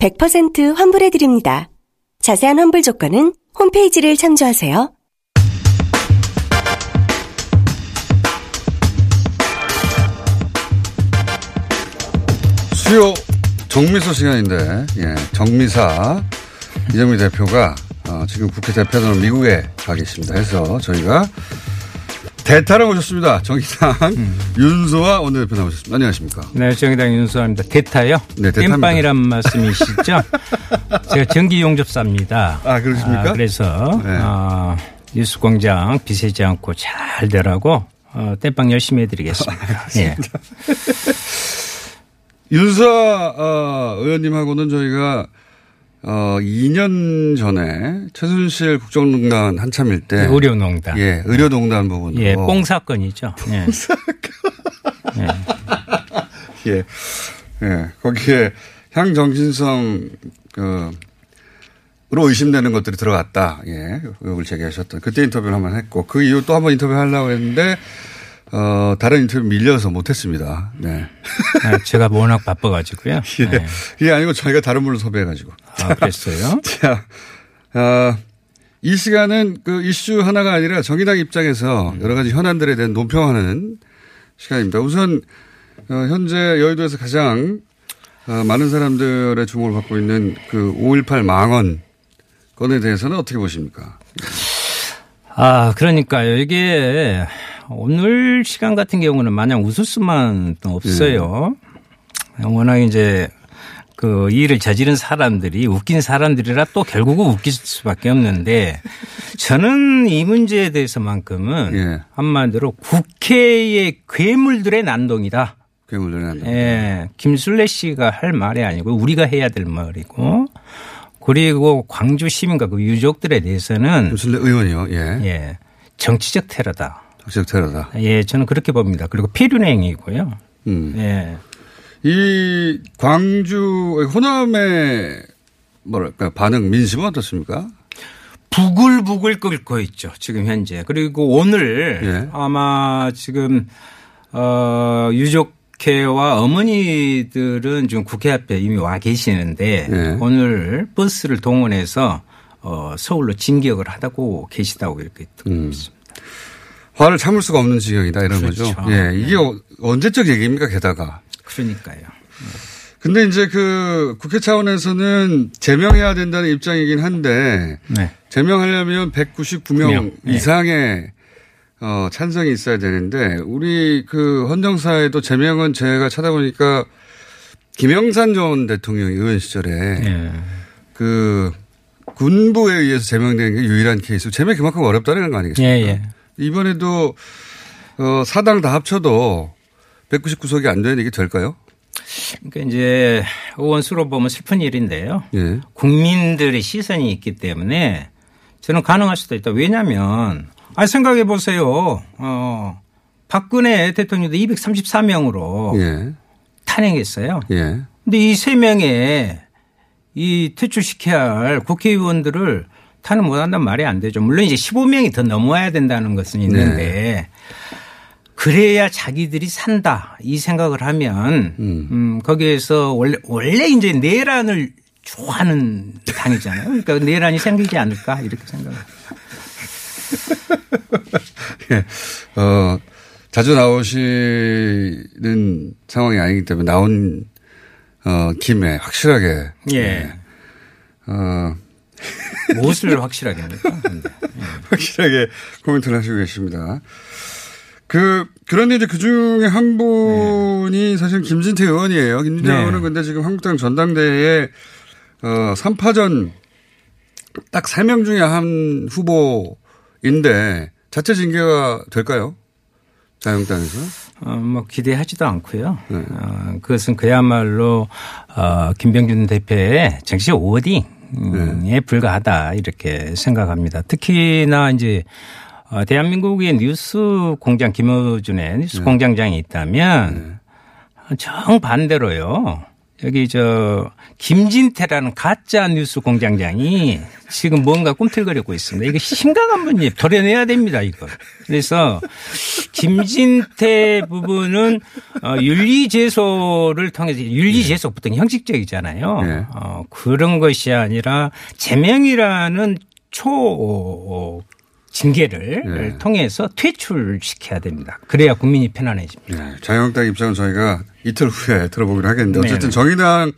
100% 환불해드립니다. 자세한 환불 조건은 홈페이지를 참조하세요. 수요 정미소 시간인데, 예, 정미사 이정미 대표가 어, 지금 국회 대표는 미국에 가 계십니다. 해서 저희가 대타를 모셨습니다. 정의당 윤소아 원내대표 나오셨습니다. 안녕하십니까. 네, 정의당 윤수아입니다. 대타요? 네, 대타입니다. 땜빵이란 말씀이시죠? 제가 전기 용접사입니다. 아, 그러십니까? 그래서 네. 어, 뉴스 공장 비세지 않고 잘 되라고 어, 땜빵 열심히 해드리겠습니다. 예. 윤수아 어, 의원님하고는 저희가 어, 2년 전에 최순실 국정농단 한참일 때 의료농단. 예, 의료농단 부분으로 예, 뽕 사건이죠. 예. 예. 예. 거기에 향정신성, 그, 로 의심되는 것들이 들어갔다. 예. 의혹을 제기하셨던. 그때 인터뷰를 한 번 했고, 그 이후 또 한 번 인터뷰 하려고 했는데, 어, 다른 인터뷰 밀려서 못했습니다. 네. 아, 제가 워낙 바빠가지고요. 예. 네. 이게 아니고 저희가 다른 분을 섭외해가지고. 아, 그랬어요? 자, 어, 이 시간은 그 이슈 하나가 아니라 정의당 입장에서 여러 가지 현안들에 대한 논평하는 시간입니다. 우선 어, 현재 여의도에서 가장 어, 많은 사람들의 주목을 받고 있는 그 5.18 망언 건에 대해서는 어떻게 보십니까? 아, 그러니까요. 이게 오늘 시간 같은 경우는 마냥 웃을 수만 없어요. 워낙 이제 그이 일을 저지른 사람들이 웃긴 사람들이라 또 결국은 웃길 수밖에 없는데 저는 이 문제에 대해서만큼은 예. 한마디로 국회의 괴물들의 난동이다. 괴물들이 한다. 예. 김술래 씨가 할 말이 아니고 우리가 해야 될 말이고 그리고 광주 시민과 그 유족들에 대해서는 김순례 의원이요. 예. 예. 정치적 테러다. 정치적 테러다. 예, 저는 그렇게 봅니다. 그리고 필륜행위고요. 음. 예. 이 광주 호남의 뭐랄까 반응 민심은 어떻습니까? 부글부글 끓고 있죠. 지금 현재. 그리고 오늘 예. 아마 지금 어 유족회와 어머니들은 지금 국회 앞에 이미 와 계시는데 예. 오늘 버스를 동원해서 어 서울로 진격을 하다고 계시다고 이렇게 듣고 음. 있습니다. 화를 참을 수가 없는 지경이다 이런 그렇죠. 거죠. 예. 이게 어- 언제적 얘기입니까 게다가. 그러니까요. 근데 이제 그 국회 차원에서는 제명해야 된다는 입장이긴 한데 네. 제명하려면 199명 명, 네. 이상의 어, 찬성이 있어야 되는데 우리 그 헌정사에도 제명은 제가 찾아보니까 김영산 전 대통령이 의원 시절에 예. 그 군부에 의해서 제명된 게 유일한 케이스. 제명이 그만큼 어렵다는 거 예, 아니겠습니까? 예. 이번에도 어, 사당 다 합쳐도 199석이 안 되는 이게 될까요? 그러니까 이제 의원 수로 보면 슬픈 일인데요. 예. 국민들의 시선이 있기 때문에 저는 가능할 수도 있다. 왜냐하면 아 생각해 보세요. 어 박근혜 대통령도 234명으로 예. 탄핵했어요. 예. 근데 이 세 명의 이 퇴출시켜야 할 국회의원들을 탄핵 못한단 말이 안 되죠. 물론 이제 15명이 더 넘어야 된다는 것은 있는데 그래야 자기들이 산다 이 생각을 하면 음, 거기에서 원래 원래 이제 내란을 좋아하는 당이잖아요. 그러니까 내란이 생기지 않을까 이렇게 생각합니다. 예. 어, 자주 나오시는 상황이 아니기 때문에 나온 어, 김에 확실하게 예. 어, 무엇을 확실하게 합니까? 근데. 확실하게 코멘트를 하시고 계십니다. 그, 그런데 이제 그 중에 한 분이 사실 김진태 의원이에요. 김진태 네. 의원은 근데 지금 한국당 전당대회에 어, 3파전 딱 3명 중에 한 후보인데 자체 징계가 될까요? 자유한국당에서? 어, 뭐 기대하지도 않고요. 어, 그것은 그야말로 어, 김병준 대표의 정치적 오딩 에 불과하다 이렇게 생각합니다. 특히나 이제 어, 대한민국의 뉴스 공장 김어준의 뉴스 공장장이 있다면 정 반대로요. 여기 저 김진태라는 가짜 뉴스 공장장이 지금 뭔가 꿈틀거리고 있습니다. 이거 심각한 문제 도려내야 됩니다. 이거. 그래서 김진태 부분은 어, 윤리제소를 통해서 윤리제소 보통 형식적이잖아요. 네. 어, 그런 것이 아니라 제명이라는 초 징계를 네. 통해서 퇴출시켜야 됩니다. 그래야 국민이 편안해집니다. 네, 자유한국당 입장은 저희가 이틀 후에 들어보기로 하겠는데 네, 어쨌든 네. 정의당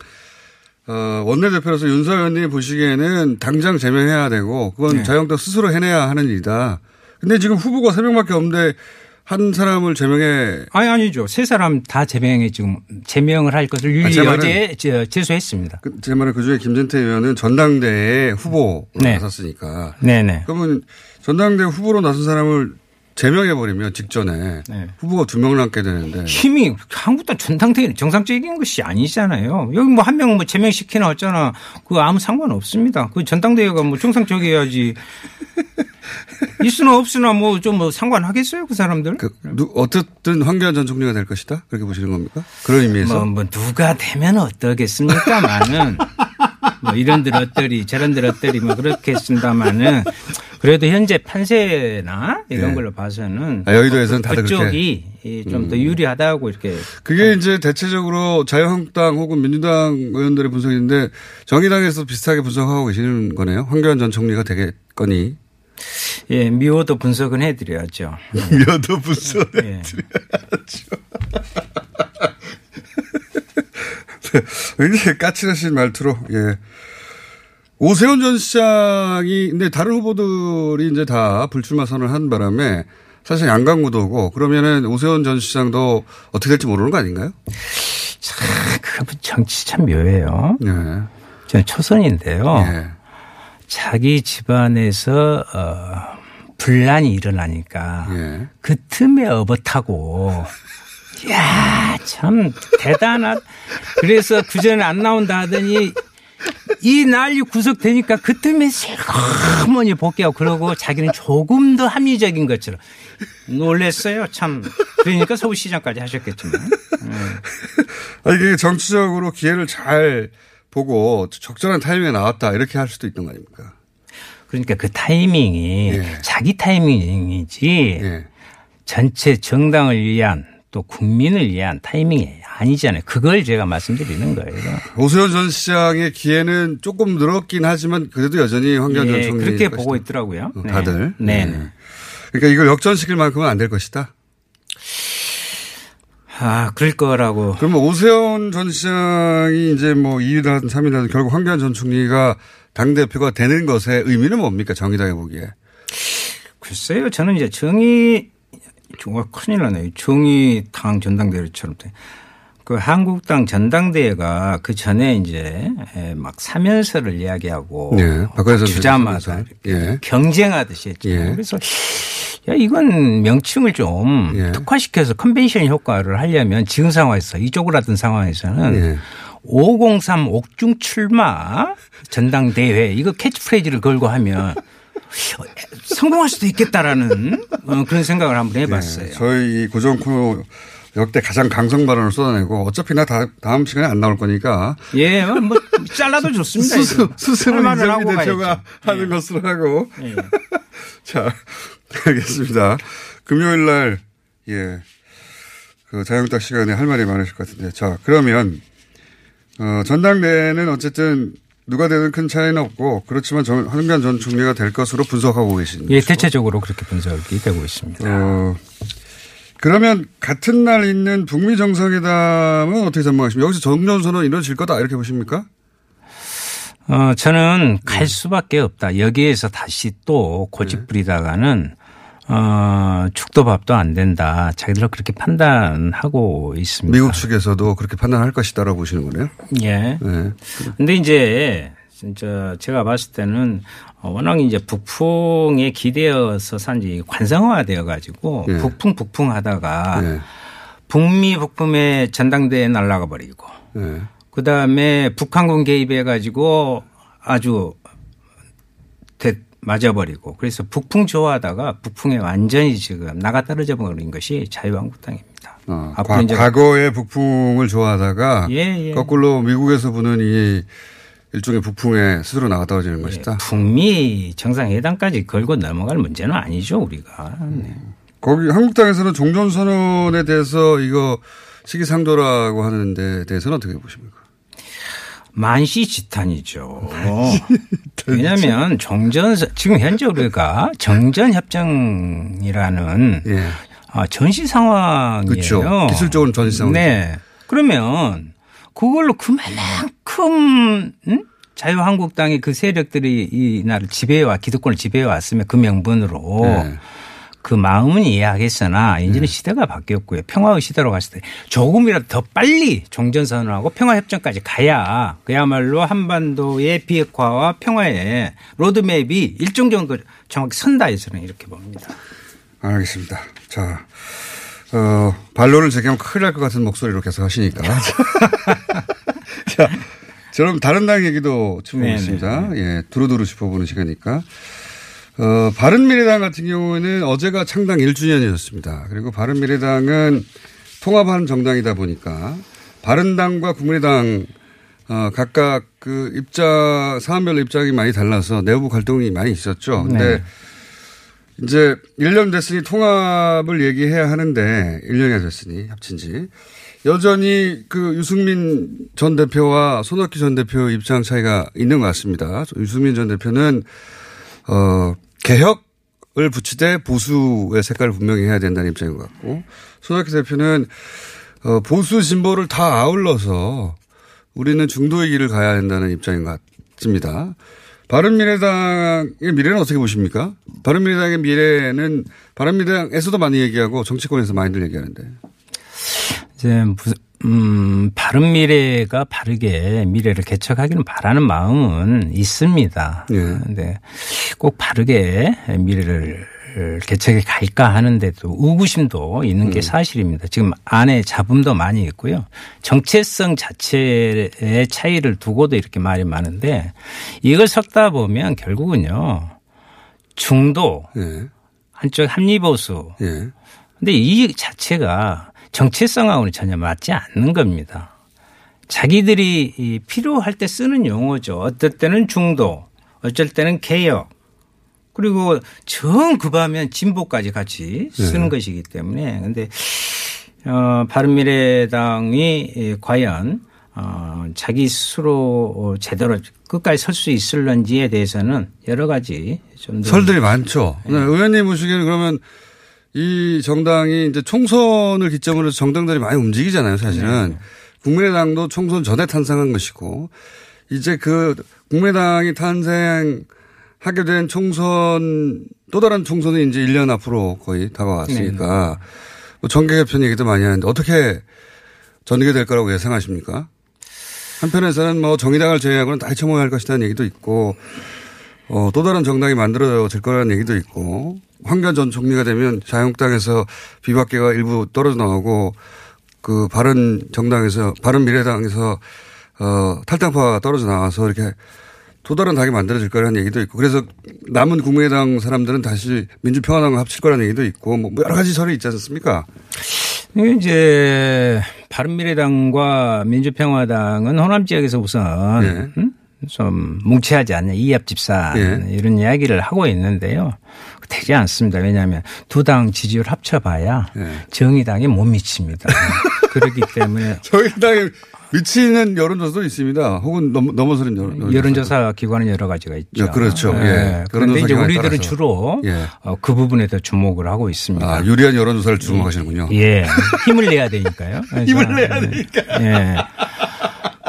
어, 원내대표로서 윤석열 의원님이 보시기에는 당장 제명해야 되고 그건 네. 자유한국당 스스로 해내야 하는 일이다. 근데 지금 후보가 세 명밖에 없는데 한 사람을 제명해 아니 아니죠. 세 사람 다 제명에 지금 제명을 할 것을 아, 윤리 제 말은- 어제 저- 제소했습니다. 그- 제 말은 그 중에 김진태 의원은 전당대회 후보로 네. 나섰으니까 네네. 그러면 전당대회 후보로 나선 사람을 제명해버리면 직전에 네. 후보가 두 명 남게 되는데 힘이 한국당 전당대회는 정상적인 것이 아니잖아요. 여기 뭐 한 명 뭐 제명시키나 어쩌나 그거 아무 상관 없습니다. 그 전당대회가 뭐 정상적이어야지. 있으나 없으나 뭐 좀 뭐 상관하겠어요 그 사람들? 그, 누, 어쨌든 황교안 전 총리가 될 것이다? 그렇게 보시는 겁니까? 그런 의미에서? 뭐, 뭐 누가 되면 어떠겠습니까마는 뭐 이런들 어떠리 저런들 어떠리 뭐 그렇겠습니다마는 그래도 현재 판세나 이런 네. 걸로 봐서는 아, 여의도에서는 다들 그쪽이 좀 더 유리하다고 이렇게 그게 이제 대체적으로 자유한국당 혹은 민주당 의원들의 분석인데 정의당에서 비슷하게 분석하고 계시는 거네요. 황교안 전 총리가 되겠거니. 예 미호도 분석은 해드려야죠. 여도 분석. 예. 굉장히 까칠하신 말투로, 예. 오세훈 전 시장이, 근데 다른 후보들이 이제 다 불출마 선언을 한 바람에 사실 양강구도고 그러면은 오세훈 전 시장도 어떻게 될지 모르는 거 아닌가요? 참, 그 정치 참 묘해요. 예. 저는 초선인데요. 예. 자기 집안에서 어, 분란이 일어나니까 예. 그 틈에 업어타고 야, 참 대단한. 그래서 그 전에 안 나온다 하더니 이 난리 구속되니까 그 틈에 슬그머니 복귀하고 그러고 자기는 조금 더 합리적인 것처럼 놀랬어요. 참. 그러니까 서울시장까지 하셨겠지만. 아, 이게 정치적으로 기회를 잘 보고 적절한 타이밍에 나왔다 이렇게 할 수도 있는 거 아닙니까? 그러니까 그 타이밍이 예. 자기 타이밍이지 예. 전체 정당을 위한 또 국민을 위한 타이밍이 아니잖아요. 그걸 제가 말씀드리는 거예요. 오세훈 전 시장의 기회는 조금 늘었긴 하지만 그래도 여전히 황교안 전 예, 총리 그렇게 보고 있더라고요. 어, 다들. 네. 네. 네. 그러니까 이걸 역전시킬 만큼은 안 될 것이다. 아, 그럴 거라고. 그러면 오세훈 전 시장이 이제 뭐 2위든 3위든 결국 황교안 전 총리가 당 대표가 되는 것의 의미는 뭡니까 정의당에 보기에? 글쎄요. 저는 이제 정의 정말 큰일 나네요. 정의당 전당대회처럼 돼. 그 한국당 전당대회가 그 전에 이제 막 사면서를 이야기하고 네, 주자마다 이렇게 예. 경쟁하듯이 했죠. 예. 그래서 야 이건 명칭을 좀 예. 특화시켜서 컨벤션 효과를 하려면 지금 상황에서 이쪽으로 하던 상황에서는 예. 503 옥중 출마 전당대회 이거 캐치프레이즈를 걸고 하면 성공할 수도 있겠다라는 어, 그런 생각을 한번 해봤어요. 네, 저희 이 고정 코너 역대 가장 강성 발언을 쏟아내고 어차피 나 다, 다음 시간에 안 나올 거니까 예, 뭐 잘라도 좋습니다. 할 말은 이정미 대표가. 하는 예. 것으로 하고 예. 자 알겠습니다. 금요일 날 예. 그 자영당 시간에 할 말이 많으실 것 같은데 자 그러면 어, 전당대회는 어쨌든 누가 되든 큰 차이는 없고 그렇지만 전, 한국안 전 총리가 될 것으로 분석하고 계십니다. 예, 대체적으로 그렇게 분석이 되고 있습니다. 어, 그러면 같은 날 있는 북미 정상회담은 어떻게 전망하십니까? 여기서 정전선언 이루어질 거다 이렇게 보십니까? 어, 저는 갈 네. 수밖에 없다. 여기에서 다시 또 고집 부리다가는 어, 죽도 밥도 안 된다. 자기들 그렇게 판단하고 있습니다. 미국 측에서도 그렇게 판단할 것이다라고 보시는 거네요. 예. 네. 근데 이제 진짜 제가 봤을 때는 워낙 이제 북풍에 기대어서 산지 관성화 되어 가지고 예. 북풍 북풍 하다가 네. 북미 북품에 전당대회 날라가 버리고 네. 그다음에 북한군 개입해 가지고 아주 대, 맞아버리고 그래서 북풍 좋아하다가 북풍에 완전히 지금 나가 떨어져 버린 것이 자유한국당입니다. 어, 과, 과거의 북풍을 좋아하다가 예, 예. 거꾸로 미국에서 부는 이 일종의 북풍에 스스로 나가 떨어지는 것이다. 북미 정상회담까지 걸고 넘어갈 문제는 아니죠 우리가. 네. 거기 한국당에서는 종전선언에 대해서 이거 시기상조라고 하는 데 대해서는 어떻게 보십니까? 만시지탄이죠. 왜냐하면 정전 지금 현재 우리가 정전 협정이라는 예. 아, 전시 상황이에요. 그렇죠. 기술적으로는 전시 상황. 네. 그러면 그걸로 그만큼 응? 자유한국당의 그 세력들이 이 나라를 지배해와 기득권을 지배해 왔으면 그 명분으로 네. 그 마음은 이해하겠으나 이제는 시대가 바뀌었고요. 평화의 시대로 갔을 때 조금이라도 더 빨리 종전선언하고 평화협정까지 가야 그야말로 한반도의 비핵화와 평화의 로드맵이 일정 정도 정확히 선다 저는 이렇게 봅니다. 알겠습니다. 자, 어, 반론을 제기하면 큰일 날 것 같은 목소리로 계속 하시니까. 자, 저는 다른 당 얘기도 네, 짚어보겠습니다. 예, 두루두루 짚어보는 시간이니까. 어, 바른미래당 같은 경우에는 어제가 창당 1주년이었습니다. 그리고 바른미래당은 통합한 정당이다 보니까 바른당과 국민의당 어, 각각 그 입장, 사안별로 입장이 많이 달라서 내부 갈등이 많이 있었죠. 근데 네. 이제 1년 됐으니 통합을 얘기해야 하는데 1년이 됐으니 합친 지 여전히 그 유승민 전 대표와 손학규 전 대표 입장 차이가 있는 것 같습니다. 유승민 전 대표는 어 개혁을 붙이되 보수의 색깔을 분명히 해야 된다는 입장인 것 같고 손학규 대표는 어 보수 진보를 다 아울러서 우리는 중도의 길을 가야 한다는 입장인 것 같습니다. 바른미래당의 미래는 어떻게 보십니까? 바른미래당의 미래는 바른미래당에서도 많이 얘기하고 정치권에서 많이들 얘기하는데. 이제 음, 바른 미래가 바르게 미래를 개척하기는 바라는 마음은 있습니다. 예. 근데 꼭 바르게 미래를 개척해 갈까 하는데도 의구심도 있는 게 사실입니다. 지금 안에 잡음도 많이 있고요. 정체성 자체의 차이를 두고도 이렇게 말이 많은데 이걸 섞다 보면 결국은요. 중도 예. 한쪽 합리보수 예. 근데 이 자체가 정체성하고는 전혀 맞지 않는 겁니다. 자기들이 이 필요할 때 쓰는 용어죠. 어떨 때는 중도, 어쩔 때는 개혁, 그리고 정 급하면 진보까지 같이 쓰는 네. 것이기 때문에 근데 어 바른미래당이 과연 어 자기 스스로 제대로 끝까지 설 수 있을런지에 대해서는 여러 가지 좀더 설들이 많죠. 네, 의원님 보시기에는 그러면 이 정당이 이제 총선을 기점으로 정당들이 많이 움직이잖아요, 사실은. 국민의당도 총선 전에 탄생한 것이고, 이제 그 국민의당이 탄생하게 된 총선, 또 다른 총선이 이제 1년 앞으로 거의 다가왔으니까, 뭐 정계 개편 얘기도 많이 하는데 어떻게 전개될 거라고 예상하십니까? 한편에서는 뭐 정의당을 제외하고는 다 해쳐모여야 할 것이라는 얘기도 있고, 어, 또 다른 정당이 만들어질 거라는 얘기도 있고, 황교안 전 총리가 되면 자유한국당에서 비박계가 일부 떨어져 나오고, 그 바른 정당에서, 바른 미래당에서, 어, 탈당파가 떨어져 나와서 이렇게 또 다른 당이 만들어질 거라는 얘기도 있고, 그래서 남은 국민의당 사람들은 다시 민주평화당을 합칠 거라는 얘기도 있고, 뭐 여러 가지 설이 있지 않습니까? 이게 이제 바른미래당과 민주평화당은 호남 지역에서 우선 예. 음? 좀 뭉치하지 않냐 이합 집산 예. 이런 이야기를 하고 있는데요. 되지 않습니다. 왜냐하면 두 당 지지율 합쳐봐야 예. 정의당에 못 미칩니다. 그렇기 때문에 저희 당에 미치는 여론조사도 있습니다. 혹은 넘, 넘어서는 여론, 여론조사 기관은 여러 가지가 있죠. 예, 그렇죠. 예. 그런데 여론조사 이제 우리들은 따라서. 주로 예. 어, 그 부분에 더 주목을 하고 있습니다. 아, 유리한 여론조사를 주목하시는군요. 예. 힘을 내야 되니까요. 힘을 내야 되니까. 예.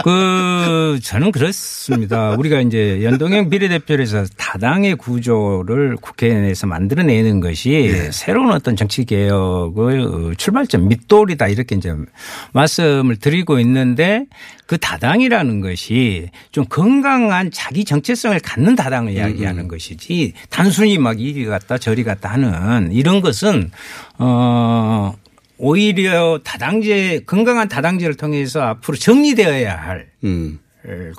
그, 저는 그렇습니다. 우리가 이제 연동형 비례대표에서 다당의 구조를 국회 내에서 만들어내는 것이 새로운 어떤 정치 개혁의 출발점, 밑돌이다. 이렇게 이제 말씀을 드리고 있는데 그 다당이라는 것이 좀 건강한 자기 정체성을 갖는 다당을 이야기하는 것이지 단순히 막 이리 갔다 저리 갔다 하는 이런 것은 어 오히려 다당제 건강한 다당제를 통해서 앞으로 정리되어야 할 음.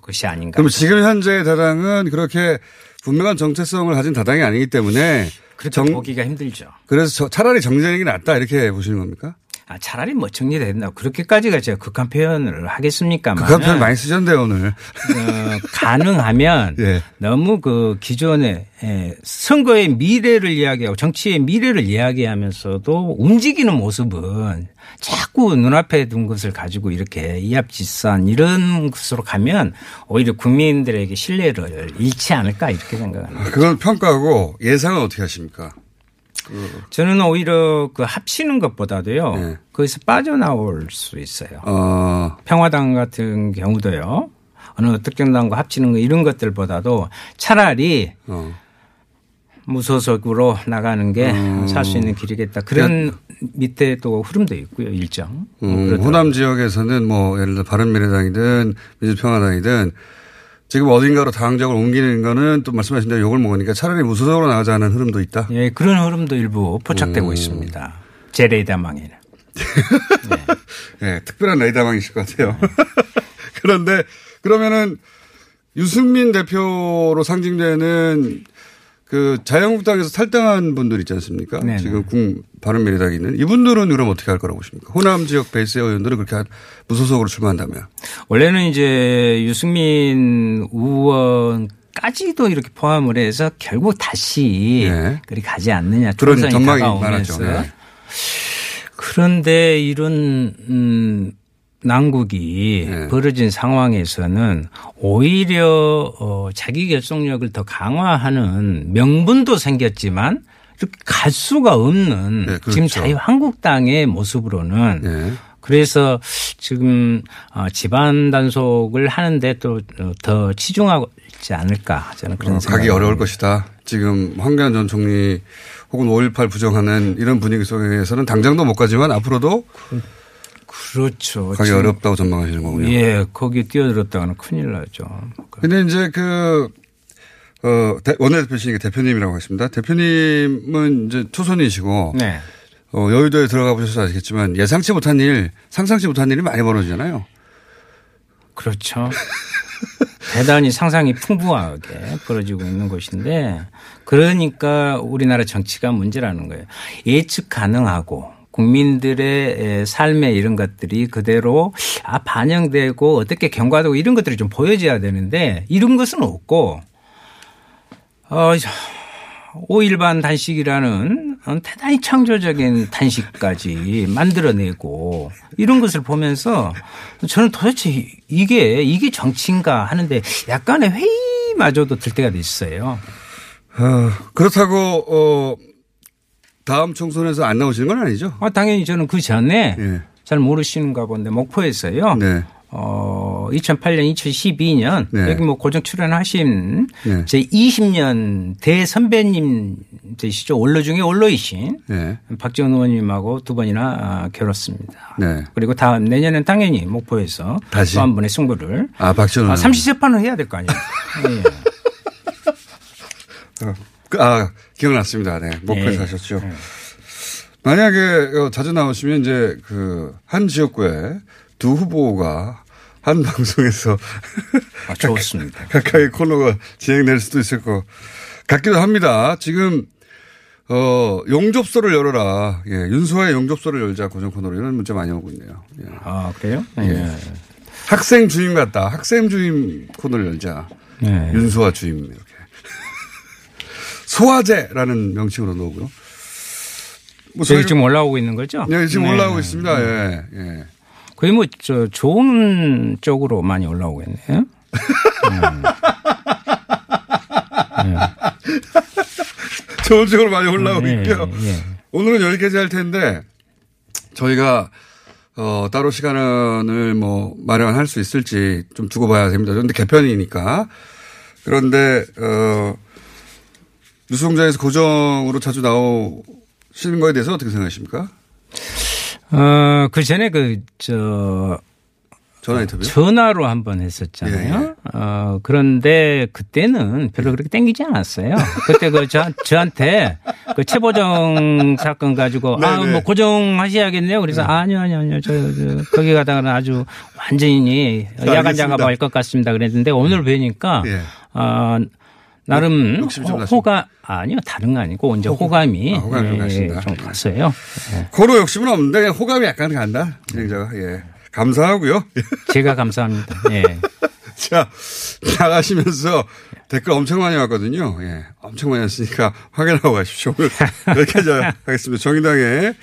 것이 아닌가. 그럼 지금 현재 다당은 그렇게 분명한 정체성을 가진 다당이 아니기 때문에 그렇게 정- 보기가 힘들죠. 그래서 저- 차라리 정쟁이 낫다 이렇게 보시는 겁니까? 아, 차라리 뭐 정리된다. 그렇게까지가 제가 극한 표현을 하겠습니까만. 극한 표현 많이 쓰셨는데 오늘. 어, 가능하면 예. 너무 그 기존의 예, 선거의 미래를 이야기하고 정치의 미래를 이야기하면서도 움직이는 모습은 자꾸 눈앞에 둔 것을 가지고 이렇게 이합집산 이런 것으로 가면 오히려 국민들에게 신뢰를 잃지 않을까 이렇게 생각합니다. 그건 평가하고 예상은 어떻게 하십니까? 저는 오히려 그 합치는 것보다도요. 네. 거기서 빠져나올 수 있어요. 어, 평화당 같은 경우도요. 어느 특정 당과 합치는 거 이런 것들보다도 차라리 어. 무소속으로 나가는 게 살수 있는 길이겠다. 그런 밑에 또 흐름도 있고요. 일정. 음. 호남 지역에서는 뭐 예를 들어 바른미래당이든 민주평화당이든 지금 어딘가로 당적을 옮기는 거는 또 말씀하신 대로 욕을 먹으니까 차라리 무소속으로 나가자는 흐름도 있다. 예, 그런 흐름도 일부 포착되고 음. 있습니다. 제 레이더망에는. 예, 특별한 레이더망이실 것 같아요. 그런데 그러면은 유승민 대표로 상징되는 그 자유한국당에서 탈당한 분들 있지 않습니까? 네네. 지금 국 바른미래당에 있는 이분들은 그럼 어떻게 할 거라고 보십니까? 호남 지역 베이스의 의원들은 그렇게 한- 무소속으로 출마한다면. 원래는 이제 유승민 의원 까지도 이렇게 포함을 해서 결국 다시 네. 그리 가지 않느냐. 그런 전망이. 많았죠. 네. 그런데 이런 음 난국이 네. 벌어진 상황에서는 오히려 어 자기 결속력을 더 강화하는 명분도 생겼지만 이렇게 갈 수가 없는 네, 그렇죠. 지금 자유한국당의 모습으로는 네. 그래서 지금 어, 집안 단속을 하는데 또 더 치중하지 않을까 저는 그런 어, 생각이 가기 어려울 것이다. 지금 황교안 전 총리 혹은 5.18 부정하는 이런 분위기 속에서는 당장도 못 가지만 앞으로도 그 렇죠. 가기 어렵다고 전망하시는 거군요. 예, 거기 뛰어들었다가는 큰일 나죠. 근데 이제 그, 어, 대- 원내대표시니까 대표님이라고 하십니다. 대표님은 이제 초선이시고, 네. 어, 여의도에 들어가 보셔서 아시겠지만 예상치 못한 일, 상상치 못한 일이 많이 벌어지잖아요. 그렇죠. 대단히 상상이 풍부하게 벌어지고 있는 것인데 그러니까 우리나라 정치가 문제라는 거예요. 예측 가능하고 국민들의 삶의 이런 것들이 그대로 아 반영되고 어떻게 경과되고 이런 것들이 좀 보여져야 되는데 이런 것은 없고 어 5일반 단식이라는 대단히 창조적인 단식까지 만들어내고 이런 것을 보면서 저는 도대체 이게 이게 정치인가 하는데 약간의 회의마저도 들 때가 있어요. 어, 그렇다고, 어, 다음 총선에서 안 나오시는 건 아니죠? 아, 당연히 저는 그 전에 예. 잘 모르시는가 본데 목포에서요. 네. 어, 2008년, 2012년 네. 여기 뭐 고정 출연하신 네. 제 20년 대 선배님 되시죠. 원로 중에 원로이신 네. 박지원 의원님하고 두 번이나 아, 결었습니다. 네. 그리고 다음 내년엔 당연히 목포에서 다시? 또 한 번의 승부를 아, 박지원 아, 의원. 삼시 세판을 해야 될 거 아니에요. 어, 그, 아, 기억났습니다. 네. 목포에 네. 사셨죠. 만약에 어, 자주 나오시면 이제 그 한 지역구에 두 후보가 한 방송에서 아, 좋습니다. 가까이 코너가 진행될 수도 있을 것 같기도 합니다. 지금 어 용접소를 열어라. 예, 윤수화의 용접소를 열자 고정 코너로 이런 문자 많이 오고 있네요. 예. 아 그래요? 예. 학생 주임 같다. 학생 주임 코너를 열자. 네. 윤수화 주임 이렇게. 소화제라는 명칭으로 나오고요. 뭐 저희가- 지금 올라오고 있는 거죠? 네, 지금 네. 올라오고 있습니다. 예, 예. 거의 뭐 저 좋은 쪽으로 많이 올라오고 있네요. 좋은 쪽으로 많이 올라오고 예, 있고요. 예. 오늘은 여기까지 할 텐데 저희가 어, 따로 시간을 뭐 마련할 수 있을지 좀 두고 봐야 됩니다. 그런데 개편이니까. 그런데 어, 뉴스공장에서 고정으로 자주 나오시는 거에 대해서 어떻게 생각하십니까? 어, 그 전에 그, 저, 전화 인터뷰. 전화로 한 번 했었잖아요. 예, 예. 어, 그런데 그때는 별로 그렇게 땡기지 않았어요. 그때 그 저, 저한테 그 최보정 사건 가지고 아, 네네. 뭐 고정하셔야겠네요. 그래서 아니요, 아니요, 아니요. 저, 저 거기 가다가는 아주 완전히 자, 야간. 작업할 것 같습니다. 그랬는데 오늘 뵈니까 예. 어, 나름 호- 나십니까? 호가 아니요 다른 거 아니고 이제 호감이 아, 호감이 좀 예. 좀 갔어요. 고로 욕심은 없는데 호감이 약간 간다. 진행자가. 예. 감사하고요. 제가 감사합니다. 예. 자, 나가시면서 댓글 엄청 많이 왔거든요. 예. 엄청 많이 왔으니까 확인하고 가십시오. 오늘 여기까지 하겠습니다. 정의당의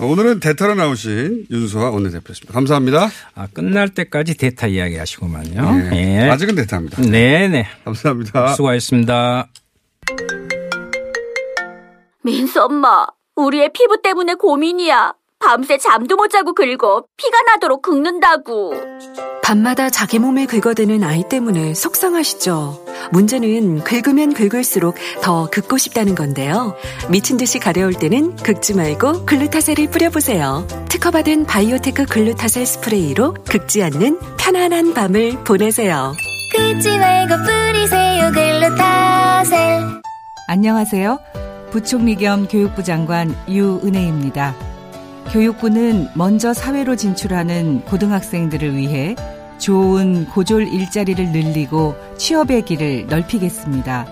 오늘은 대타로 나오신 윤수아 원내대표였습니다. 감사합니다. 아, 끝날 때까지 대타 이야기 하시고만요. 예. 예. 아직은 대타입니다. 네네. 감사합니다. 수고하셨습니다. 민수 엄마, 우리의 피부 때문에 고민이야. 밤새 잠도 못 자고 긁어 피가 나도록 긁는다고. 밤마다 자기 몸에 긁어대는 아이 때문에 속상하시죠? 문제는 긁으면 긁을수록 더 긁고 싶다는 건데요. 미친 듯이 가려울 때는 긁지 말고 글루타셀을 뿌려보세요. 특허받은 바이오테크 글루타셀 스프레이로 긁지 않는 편안한 밤을 보내세요. 긁지 말고 뿌리세요 글루타셀 안녕하세요. 부총리 겸 교육부 장관 유은혜입니다. 교육부는 먼저 사회로 진출하는 고등학생들을 위해 좋은 고졸 일자리를 늘리고 취업의 길을 넓히겠습니다.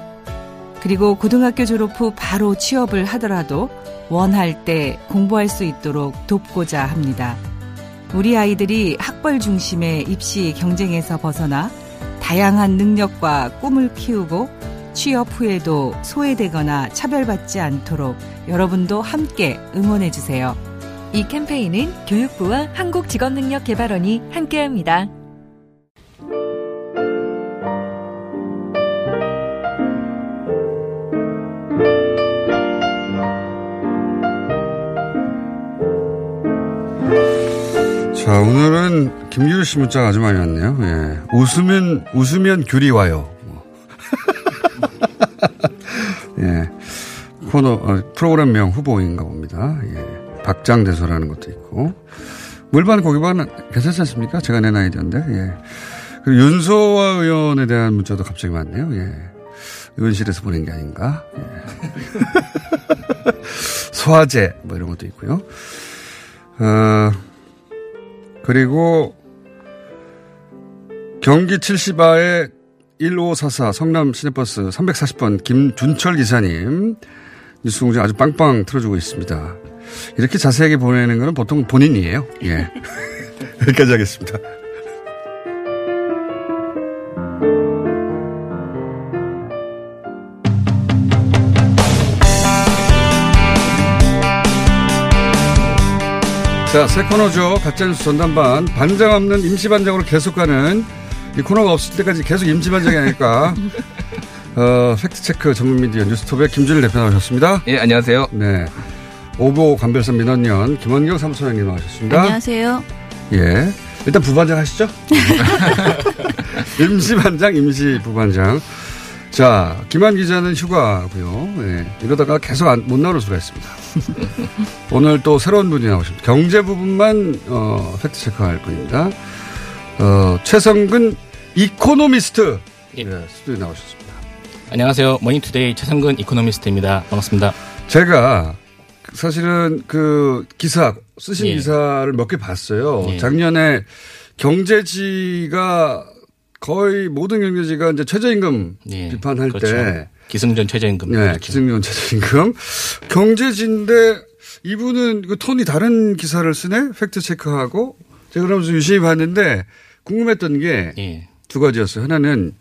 그리고 고등학교 졸업 후 바로 취업을 하더라도 원할 때 공부할 수 있도록 돕고자 합니다. 우리 아이들이 학벌 중심의 입시 경쟁에서 벗어나 다양한 능력과 꿈을 키우고 취업 후에도 소외되거나 차별받지 않도록 여러분도 함께 응원해 주세요. 이 캠페인은 교육부와 한국직업능력개발원이 함께합니다. 자, 오늘은 김규일 씨 문자가 아주 많이 왔네요. 예. 웃으면, 웃으면 귤이 와요. 예. 코너, 어, 프로그램명 후보인가 봅니다. 예. 박장대소라는 것도 있고. 물반 고기반 괜찮지 않습니까? 제가 낸 아이디어인데, 예. 그리고 윤소아 의원에 대한 문자도 갑자기 왔네요. 예. 의원실에서 보낸 게 아닌가. 예. 소화제, 뭐 이런 것도 있고요. 어, 그리고 경기 70아의 1544 성남 시내버스 340번 김준철 기사님 뉴스공장 아주 빵빵 틀어주고 있습니다. 이렇게 자세하게 보내는 거는 보통 본인이에요. 예. 여기까지 하겠습니다. 자, 새 코너죠. 가짜뉴스 전담반. 반장 없는 임시반장으로 계속 가는 이 코너가 없을 때까지 계속 임시반장이 아닐까. 어, 팩트체크 전문 미디어 뉴스톱의 김준일 대표 나오셨습니다. 예, 안녕하세요. 네. 오보 감별선 민원연 김원경 사무소장님 나오셨습니다. 안녕하세요. 예. 일단 부반장 하시죠. 임시반장, 임시부반장. 자, 김한 기자는 휴가고요. 예. 이러다가 계속 안- 못 나올 수가 있습니다. 오늘 또 새로운 분이 나오십니다. 경제 부분만 어, fact check할 분입니다. 어, 최성근 이코노미스트 예. 예, 스튜디오에 나오셨습니다. 안녕하세요. 머니투데이 최성근 economist입니다. 반갑습니다. 제가 사실은 그 기사 쓰신 예. 기사를 몇 개 봤어요. 예. 작년에 경제지가 거의 모든 경제지가 이제 최저임금 예, 비판할 그렇죠. 때 기승전 최저임금. 네, 그렇죠. 기승전 최저임금 경제지인데 이분은 그 톤이 다른 기사를 쓰네 fact check하고 제가 그러면서 유심히 봤는데 궁금했던 게두 예. 가지였어요. 하나는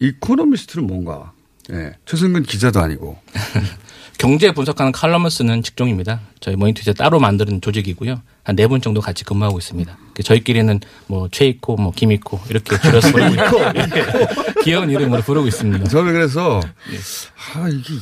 economist는 뭔가 예, 최성근 기자도 아니고 경제 분석하는 칼럼을 쓰는 직종입니다. 저희 머니투데이 따로 만드는 조직이고요. 한 네 분 정도 같이 근무하고 있습니다. 그 저희끼리는 뭐 최이코, 뭐 김이코 이렇게 줄여서 부르고 있고 예. 귀여운 이름으로 부르고 있습니다. 저는 그래서 아 이게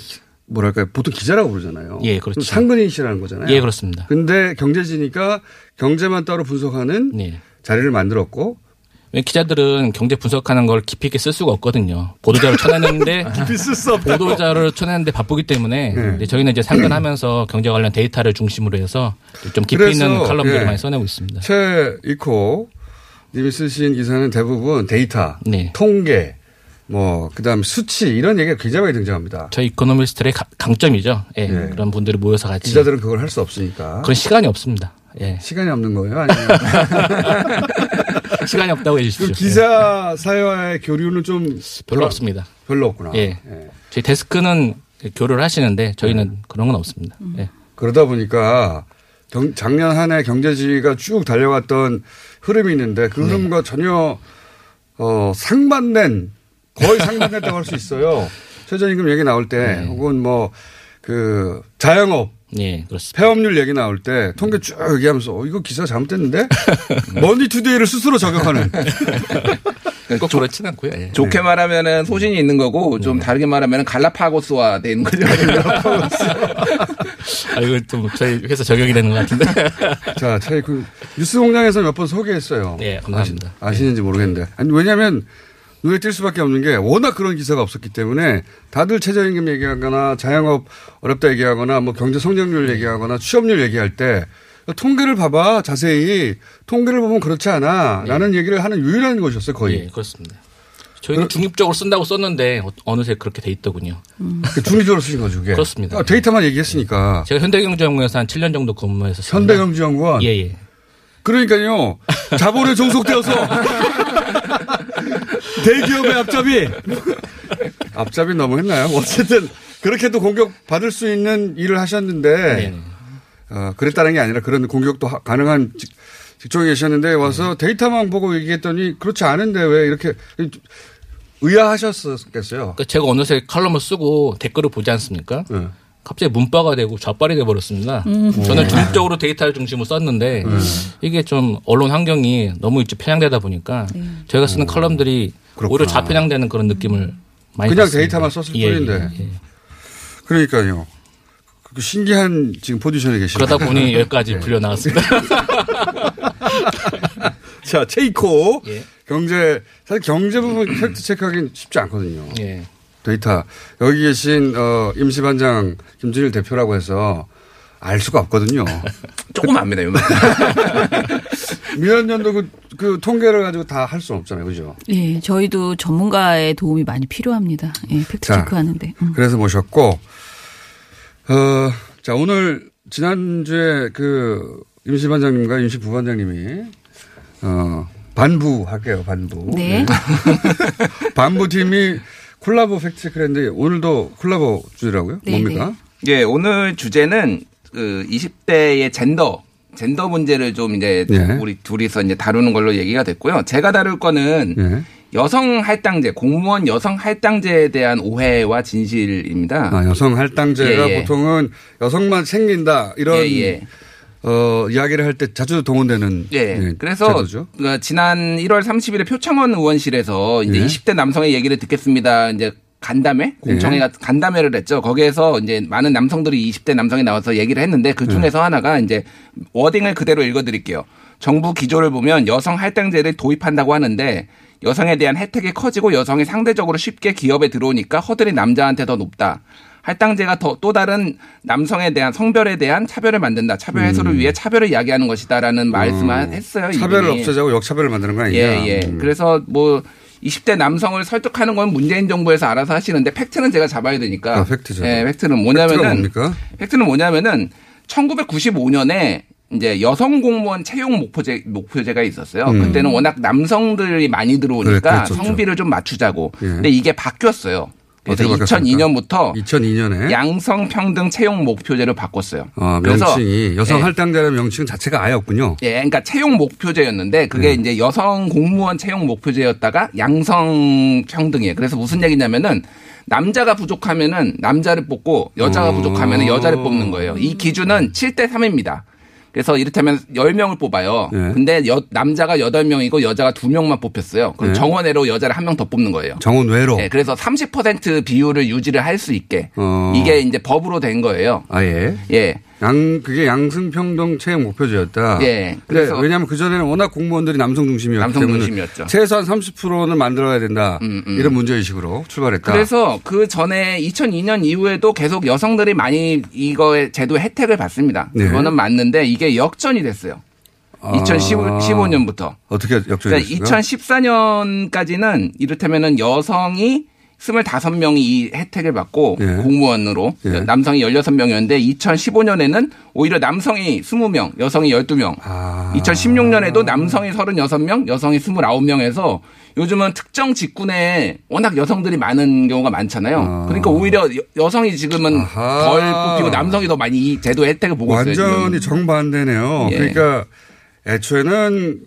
뭐랄까요 보통 기자라고 부르잖아요. 예, 그렇죠. 그럼 상근인 씨라는 거잖아요. 예, 그렇습니다. 근데 경제지니까 경제만 따로 분석하는 네. 자리를 만들었고 왜 기자들은 경제 분석하는 걸 깊이 있게 쓸 수가 없거든요. 보도자를 쳐내는데 깊이 쓸 수 없다. 보도자를 쳐내는데 바쁘기 때문에 네. 저희는 이제 상근하면서 경제 관련 데이터를 중심으로 해서 좀 깊이 있는 칼럼들을 예. 많이 써내고 있습니다. 최 이코 님이 쓰신 기사는 대부분 데이터, 네. 통계, 뭐 그다음 수치 이런 얘기가 굉장히 많이 등장합니다. 저희 이코노미스트의 가- 강점이죠. 예, 예. 그런 분들이 모여서 같이 기자들은 그걸 할 수 없으니까. 그런 시간이 없습니다. 예. 시간이 없는 거예요? 아니면 시간이 없다고 그 해주십시오. 기자 사회와의 교류는 좀 별로 없습니다. 별로 없구나. 예. 저희 데스크는 교류를 하시는데 저희는 네. 그런 건 없습니다. 예. 그러다 보니까 경- 작년 한 해 경제지가 쭉 달려왔던 흐름이 있는데 그 네. 흐름과 전혀 어, 상반된 거의 상반됐다고 할 수 있어요. 최저임금 얘기 나올 때 네. 혹은 뭐 그 자영업 예, 그렇습니다. 폐업률 얘기 나올 때 통계 쭉 얘기하면서 어, 이거 기사 잘못됐는데 머니투데이를 스스로 저격하는 꼭 그렇진 않고요. 예. 좋게 말하면은 소신이 있는 거고 좀 다르게 말하면은 갈라파고스화 되는 거죠. 아, 이거 좀 저희 회사 적용이 되는 것 같은데. 자, 저희 그 뉴스 공장에서 몇 번 소개했어요. 예, 감사합니다. 아시, 아시는지 모르겠는데. 아니, 왜냐면 눈에 띌 수밖에 없는 게 워낙 그런 기사가 없었기 때문에 다들 최저임금 얘기하거나 자영업 어렵다 얘기하거나 뭐 경제 성장률 얘기하거나 취업률 얘기할 때 통계를 봐봐 자세히 통계를 보면 그렇지 않아 라는 얘기를 하는 유일한 것이었어요 거의. 예, 그렇습니다. 저희는 중립적으로 쓴다고 썼는데 어- 어느새 그렇게 돼 있더군요. 그 중립적으로 쓰신 거죠 그게. 그렇습니다. 아, 데이터만 얘기했으니까. 제가 현대경제연구원에서 한 7년 정도 근무했었습니다. 현대경제연구원. 예, 예. 그러니까요. 자본에 종속되어서 대기업의 앞잡이. 앞잡이 너무 했나요? 어쨌든 그렇게도 공격 받을 수 있는 일을 하셨는데 어, 그랬다는 게 아니라 그런 공격도 하- 가능한 직- 직종에 계셨는데 와서 데이터만 보고 얘기했더니 그렇지 않은데 왜 이렇게 의아하셨겠어요. 그러니까 제가 어느새 칼럼을 쓰고 댓글을 보지 않습니까? 네. 갑자기 문바가 되고 좌빨이 돼 버렸습니다. 음. 저는 네. 중립적으로 데이터를 중심으로 썼는데 네. 이게 좀 언론 환경이 너무 이제 편향되다 보니까 저희가 쓰는 칼럼들이 오히려 좌편향되는 그런 느낌을 많이 그냥 받습니다. 데이터만 썼을 예, 뿐인데. 예, 예. 그러니까요. 그 신기한 지금 포지션에 계시네요. 그러다 보니 여기까지 불려 나왔습니다. 자, 최이코. 예. 경제, 사실 경제 부분 fact check하기는 쉽지 않거든요. 예. 데이터. 여기 계신, 어, 임시반장 김준일 대표라고 해서 알 수가 없거든요. 조금 압니다, 요만. 미연년도 그, 그 통계를 가지고 다 할 수는 없잖아요. 그죠? 예, 저희도 전문가의 도움이 많이 필요합니다. 예, 팩트 자, 체크 하는데. 음. 그래서 모셨고, 어, 자, 오늘 지난주에 그 임시반장님과 임시부반장님이, 어, 반부 할게요, 반부. 네. 반부팀이 콜라보 팩트체크를 했는데 오늘도 콜라보 주제라고요? 네, 뭡니까? 예, 오늘 주제는 그 20대의 젠더 젠더 문제를 좀 이제 예. 우리 둘이서 이제 다루는 걸로 얘기가 됐고요. 제가 다룰 거는 예. 여성 할당제, 공무원 여성 할당제에 대한 오해와 진실입니다. 아, 여성 할당제가 예, 예. 보통은 여성만 챙긴다 이런 예, 예. 어, 이야기를 할 때 자주 동원되는 예. 예, 그래서 제도죠. 그 지난 1월 30일에 표창원 의원실에서 이제 예. 20대 남성의 얘기를 듣겠습니다. 이제 간담회 공청회가 예. 간담회를 했죠. 거기에서 이제 많은 남성들이 20대 남성이 나와서 얘기를 했는데 그 중에서 예. 하나가 이제 워딩을 그대로 읽어드릴게요. 정부 기조를 보면 여성 할당제를 도입한다고 하는데 여성에 대한 혜택이 커지고 여성이 상대적으로 쉽게 기업에 들어오니까 허들이 남자한테 더 높다. 할당제가 더 또 다른 남성에 대한 성별에 대한 차별을 만든다. 차별 해소를 위해 차별을 이야기하는 것이다라는 말씀을 음. 했어요. 차별을 이분이. 없애자고 역차별을 만드는 거 아니냐? 예, 예. 음. 그래서 뭐 20대 남성을 설득하는 건 문재인 정부에서 알아서 하시는데 fact는 제가 잡아야 되니까. 아, fact죠. 예, fact는 fact가 뭐냐면은 뭡니까? fact는 뭐냐면은 1995년에 이제 여성 공무원 채용 목표제 목표제가 있었어요. 음. 그때는 워낙 남성들이 많이 들어오니까 그랬었죠. 성비를 좀 맞추자고. 예. 근데 이게 바뀌었어요. 그래서 어떻게 바뀌었습니까? 2002년부터 2002년에 양성 평등 채용 목표제로 바꿨어요. 아, 명칭이 여성 예. 할당제라는 명칭 자체가 아예 없군요. 예, 그러니까 채용 목표제였는데 그게 음. 이제 여성 공무원 채용 목표제였다가 양성 평등이에요. 그래서 무슨 얘기냐면은 남자가 부족하면은 남자를 뽑고 여자가 어. 부족하면은 여자를 뽑는 거예요. 이 기준은 7대 3입니다. 그래서 이를테면 10명을 뽑아요. 네. 근데 여- 남자가 8명이고 여자가 2명만 뽑혔어요. 그럼 네. 정원외로 여자를 한 명 더 뽑는 거예요. 정원 외로. 네, 그래서 30% 비율을 유지를 할 수 있게 어. 이게 이제 법으로 된 거예요. 아 예. 예. 양 그게 양승평등 채용 목표제였다. 예, 그래서- 왜냐하면 그 전에는 워낙 공무원들이 남성 중심이었기 남성 중심이었죠. 음, 최소한 30%는 만들어야 된다. 이런 문제 의식으로 출발했다. 그래서 그 전에 2002년 이후에도 계속 여성들이 많이 이거의 제도 혜택을 받습니다. 네. 그거는 맞는데 이게 역전이 됐어요. 아. 2015년부터. 어떻게 역전이 그러니까 됐습니까? 2014년까지는 이를테면은 여성이 25명이 이 혜택을 받고 예. 공무원으로 예. 남성이 16명이었는데 2015년에는 오히려 남성이 20명, 여성이 12명. 아. 2016년에도 남성이 36명, 여성이 29명에서 요즘은 특정 직군에 워낙 여성들이 많은 경우가 많잖아요. 그러니까 오히려 여- 여성이 지금은 아하. 덜 뽑히고 남성이 더 많이 이 제도 혜택을 보고 있어요. 완전히. 정반대네요. 예. 그러니까 애초에는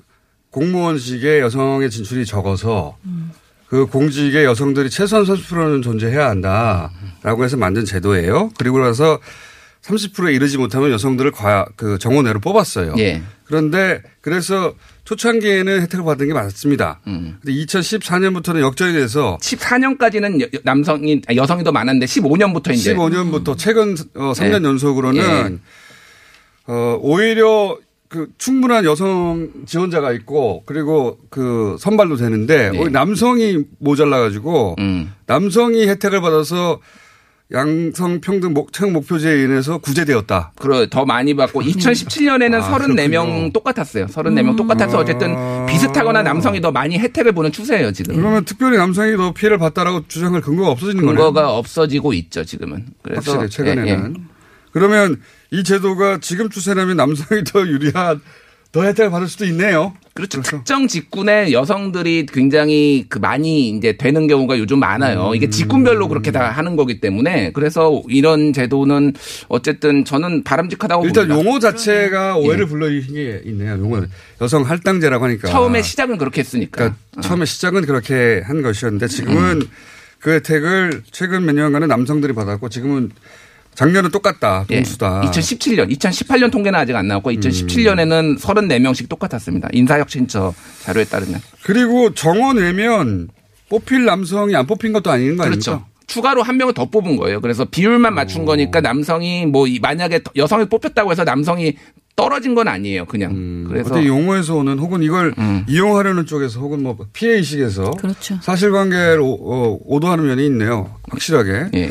공무원직에 여성의 진출이 적어서 그 공직에 여성들이 최소한 30%는 존재해야 한다라고 해서 만든 제도예요. 그리고 나서 30%에 이르지 못하면 여성들을 과, 그 정원외로 뽑았어요. 예. 그런데 그래서 초창기에는 혜택을 받은 게 맞습니다. 음. 근데 2014년부터는 역전이 돼서 14년까지는 여- 남성이 아, 여성이 더 많았는데 15년부터 이제 15년부터 최근 어, 3년 네. 연속으로는 어, 오히려 그 충분한 여성 지원자가 있고 그리고 그 선발도 되는데 네. 남성이 모자라 가지고 음. 남성이 혜택을 받아서 양성 평등 목, 채용 목표제에 인해서 구제되었다. 그래 더 많이 받고 2017년에는 아, 34명 똑같았어요. 34명 똑같아서 어쨌든 비슷하거나 남성이 더 많이 혜택을 보는 추세예요, 지금. 그러면 특별히 남성이 더 피해를 봤다라고 주장할 근거가 없어지는 거네요. 근거가 없어지고 있죠, 지금은. 그래서 확실히 최근에는. 예, 예. 그러면 이 제도가 지금 추세라면 남성이 더 유리한 더 혜택을 받을 수도 있네요. 그렇죠. 특정 직군에 여성들이 굉장히 그 많이 이제 되는 경우가 요즘 많아요. 음. 이게 직군별로 그렇게 다 하는 거기 때문에 그래서 이런 제도는 어쨌든 저는 바람직하다고 일단 봅니다. 용어 자체가 오해를 예. 불러일으킨 게 있네요. 용어 여성 할당제라고 하니까. 처음에 시작은 그렇게 했으니까. 그러니까 처음에 시작은 그렇게 한 것이었는데 지금은 그 혜택을 최근 몇 년간은 남성들이 받았고 지금은 작년은 똑같다. 예. 동수다. 2017년, 2018년 통계는 아직 안 나왔고 2017년에는 34명씩 똑같았습니다. 인사혁신처 자료에 따르면. 그리고 정원 외면 뽑힐 남성이 안 뽑힌 것도 아닌 거 아닙니까? 그렇죠. 추가로 한 명을 더 뽑은 거예요. 그래서 비율만 맞춘 거니까 남성이 뭐 이- 만약에 여성이 뽑혔다고 해서 남성이 떨어진 건 아니에요. 그냥. 그래서 어떻게 용어에서 오는 혹은 이걸 이용하려는 쪽에서 혹은 뭐 피해 의식에서 그렇죠. 사실관계를 오, 어, 오도하는 면이 있네요. 확실하게. 예.